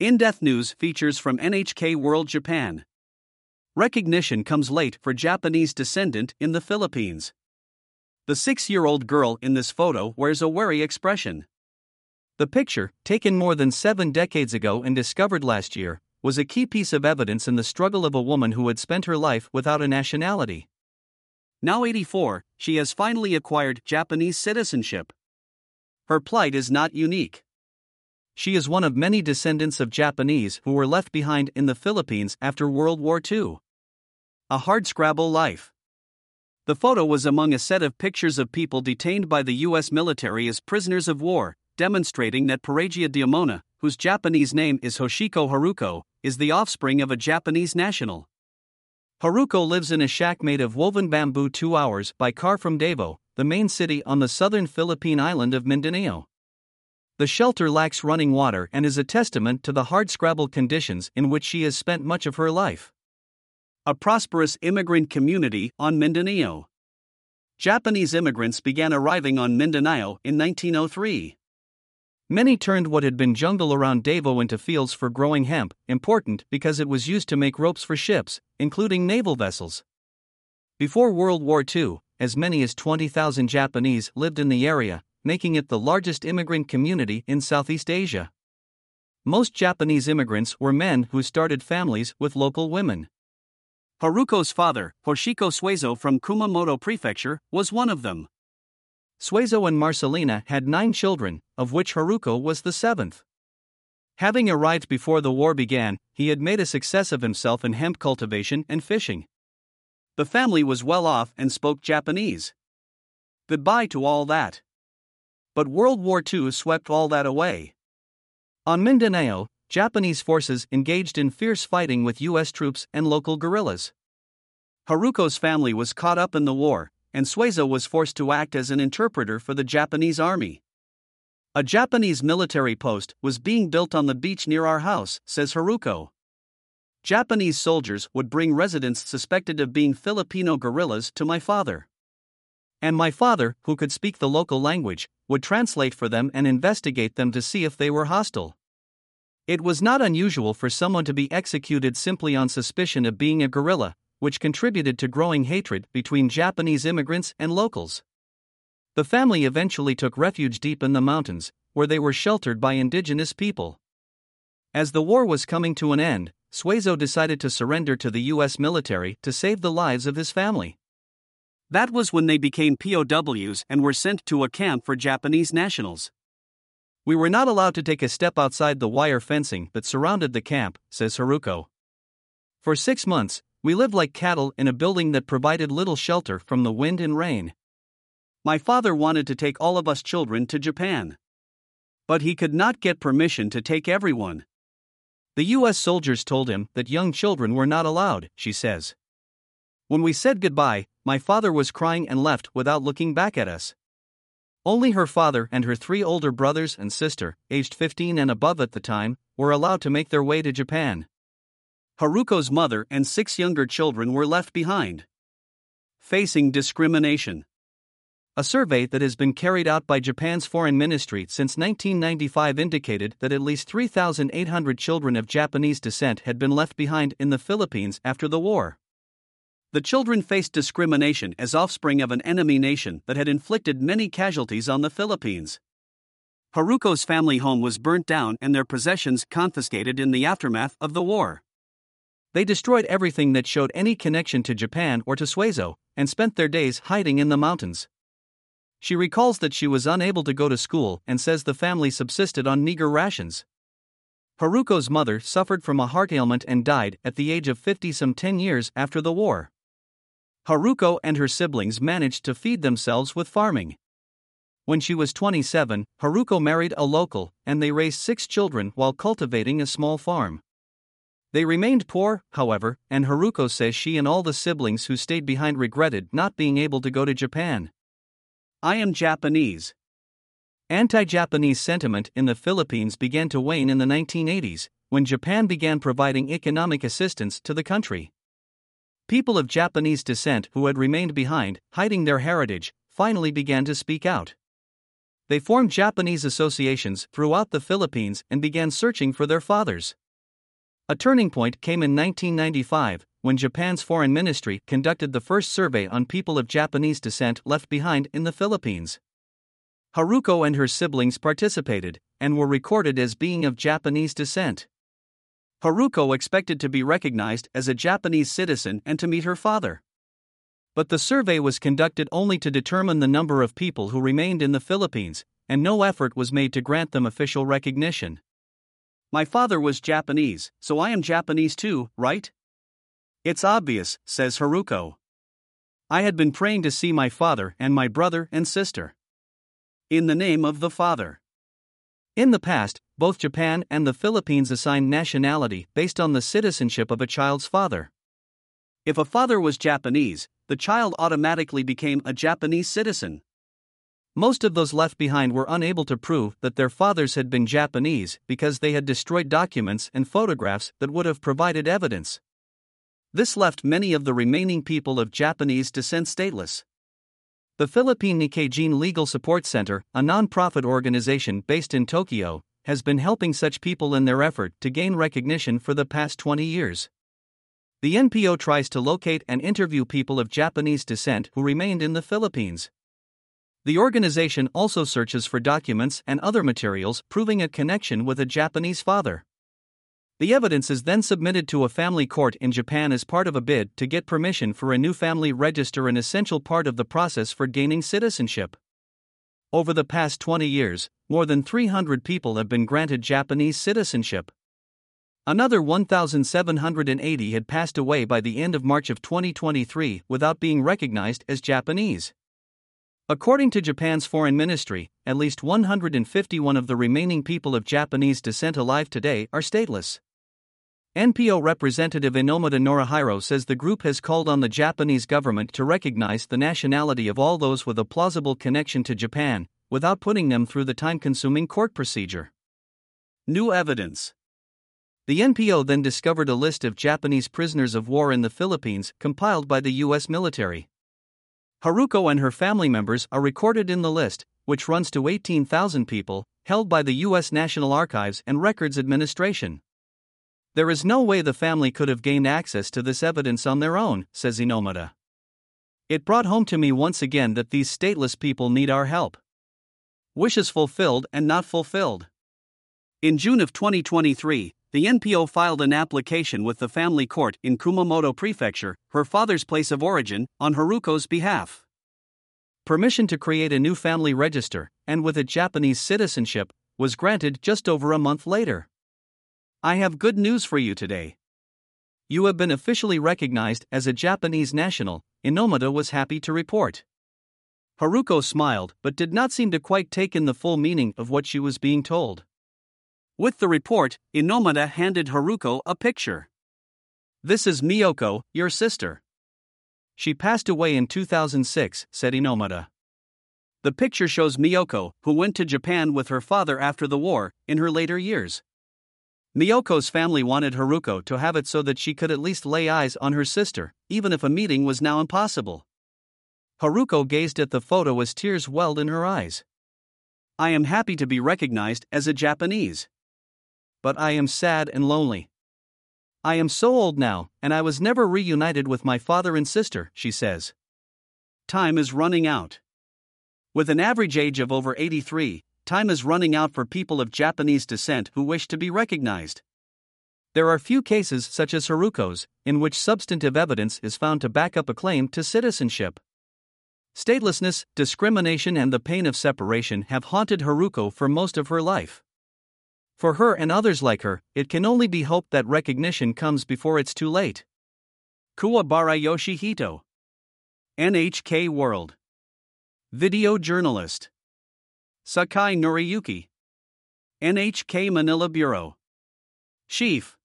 In Depth News features from NHK World Japan. Recognition comes late for Japanese descendant in the Philippines. The six year old girl in this photo wears a wary expression. The picture, taken more than seven decades ago and discovered last year, was a key piece of evidence in the struggle of a woman who had spent her life without a nationality. Now 84, she has finally acquired Japanese citizenship. Her plight is not unique. She is one of many descendants of Japanese who were left behind in the Philippines after World War II. A hardscrabble life. The photo was among a set of pictures of people detained by the U.S. military as prisoners of war, demonstrating that Pelagia Diamona, whose Japanese name is Hoshiko Haruko, is the offspring of a Japanese national. Haruko lives in a shack made of woven bamboo two hours by car from Davao, the main city on the southern Philippine island of Mindanao. The shelter lacks running water and is a testament to the hardscrabble conditions in which she has spent much of her life. A prosperous immigrant community on Mindanao. Japanese immigrants began arriving on Mindanao in 1903. Many turned what had been jungle around Davao into fields for growing hemp, important because it was used to make ropes for ships, including naval vessels. Before World War II, as many as 20,000 Japanese lived in the area, making it the largest immigrant community in Southeast Asia. Most Japanese immigrants were men who started families with local women. Haruko's father, Hoshiko Suezo from Kumamoto Prefecture, was one of them. Suezo and Marcelina had nine children, of which Haruko was the seventh. Having arrived before the war began, he had made a success of himself in hemp cultivation and fishing. The family was well off and spoke Japanese. Goodbye to all that. But World War II swept all that away. On Mindanao, Japanese forces engaged in fierce fighting with U.S. troops and local guerrillas. Haruko's family was caught up in the war, and Suezo was forced to act as an interpreter for the Japanese army. A Japanese military post was being built on the beach near our house, says Haruko. Japanese soldiers would bring residents suspected of being Filipino guerrillas to my father. And my father, who could speak the local language, would translate for them and investigate them to see if they were hostile. It was not unusual for someone to be executed simply on suspicion of being a guerrilla, which contributed to growing hatred between Japanese immigrants and locals. The family eventually took refuge deep in the mountains, where they were sheltered by indigenous people. As the war was coming to an end, Suezo decided to surrender to the U.S. military to save the lives of his family. That was when they became POWs and were sent to a camp for Japanese nationals. We were not allowed to take a step outside the wire fencing that surrounded the camp, says Haruko. For six months, we lived like cattle in a building that provided little shelter from the wind and rain. My father wanted to take all of us children to Japan. But he could not get permission to take everyone. The U.S. soldiers told him that young children were not allowed, she says. When we said goodbye, my father was crying and left without looking back at us. Only her father and her three older brothers and sister, aged 15 and above at the time, were allowed to make their way to Japan. Haruko's mother and six younger children were left behind. Facing discrimination. A survey that has been carried out by Japan's foreign ministry since 1995 indicated that at least 3,800 children of Japanese descent had been left behind in the Philippines after the war. The children faced discrimination as offspring of an enemy nation that had inflicted many casualties on the Philippines. Haruko's family home was burnt down and their possessions confiscated in the aftermath of the war. They destroyed everything that showed any connection to Japan or to Suezo, and spent their days hiding in the mountains. She recalls that she was unable to go to school and says the family subsisted on meager rations. Haruko's mother suffered from a heart ailment and died at the age of 50 some 10 years after the war. Haruko and her siblings managed to feed themselves with farming. When she was 27, Haruko married a local, and they raised six children while cultivating a small farm. They remained poor, however, and Haruko says she and all the siblings who stayed behind regretted not being able to go to Japan. I am Japanese. Anti Japanese sentiment in the Philippines began to wane in the 1980s, when Japan began providing economic assistance to the country. People of Japanese descent who had remained behind, hiding their heritage, finally began to speak out. they formed Japanese associations throughout the Philippines and began searching for their fathers. A turning point came in 1995 when Japan's foreign ministry conducted the first survey on people of Japanese descent left behind in the Philippines. Haruko and her siblings participated and were recorded as being of Japanese descent. Haruko expected to be recognized as a Japanese citizen and to meet her father. But the survey was conducted only to determine the number of people who remained in the Philippines, and no effort was made to grant them official recognition. My father was Japanese, so I am Japanese too, right? It's obvious, says Haruko. I had been praying to see my father and my brother and sister. In the name of the Father. In the past, both Japan and the Philippines assigned nationality based on the citizenship of a child's father. If a father was Japanese, the child automatically became a Japanese citizen. Most of those left behind were unable to prove that their fathers had been Japanese because they had destroyed documents and photographs that would have provided evidence. This left many of the remaining people of Japanese descent stateless. The Philippine Nikkei Legal Support Center, a non-profit organization based in Tokyo, has been helping such people in their effort to gain recognition for the past 20 years. The NPO tries to locate and interview people of Japanese descent who remained in the Philippines. The organization also searches for documents and other materials proving a connection with a Japanese father. The evidence is then submitted to a family court in Japan as part of a bid to get permission for a new family register, an essential part of the process for gaining citizenship. Over the past 20 years, more than 300 people have been granted Japanese citizenship. Another 1,780 had passed away by the end of March of 2023 without being recognized as Japanese. According to Japan's foreign ministry, at least 151 of the remaining people of Japanese descent alive today are stateless. NPO representative Inomata Norihiro says the group has called on the Japanese government to recognize the nationality of all those with a plausible connection to Japan, without putting them through the time consuming court procedure. New evidence. The NPO then discovered a list of Japanese prisoners of war in the Philippines compiled by the U.S. military. Haruko and her family members are recorded in the list, which runs to 18,000 people, held by the U.S. National Archives and Records Administration. There is no way the family could have gained access to this evidence on their own, says Inomata. It brought home to me once again that these stateless people need our help. Wishes fulfilled and not fulfilled. In June of 2023, the NPO filed an application with the family court in Kumamoto Prefecture, her father's place of origin, on Haruko's behalf. Permission to create a new family register, and with a Japanese citizenship, was granted just over a month later. I have good news for you today. You have been officially recognized as a Japanese national, Inomata was happy to report. Haruko smiled but did not seem to quite take in the full meaning of what she was being told. With the report, Inomata handed Haruko a picture. This is Miyoko, your sister. She passed away in 2006, said Inomata. The picture shows Miyoko, who went to Japan with her father after the war, in her later years. Miyoko's family wanted Haruko to have it so that she could at least lay eyes on her sister, even if a meeting was now impossible. Haruko gazed at the photo as tears welled in her eyes. I am happy to be recognized as a Japanese but I am sad and lonely. I am so old now, and I was never reunited with my father and sister, she says. Time is running out. With an average age of over 83, time is running out for people of Japanese descent who wish to be recognized. There are few cases such as Haruko's, in which substantive evidence is found to back up a claim to citizenship. Statelessness, discrimination, and the pain of separation have haunted Haruko for most of her life. For her and others like her, it can only be hoped that recognition comes before it's too late. Kuwabara Yoshihito. NHK World. Video journalist. Sakai Noriyuki. NHK Manila Bureau. Chief.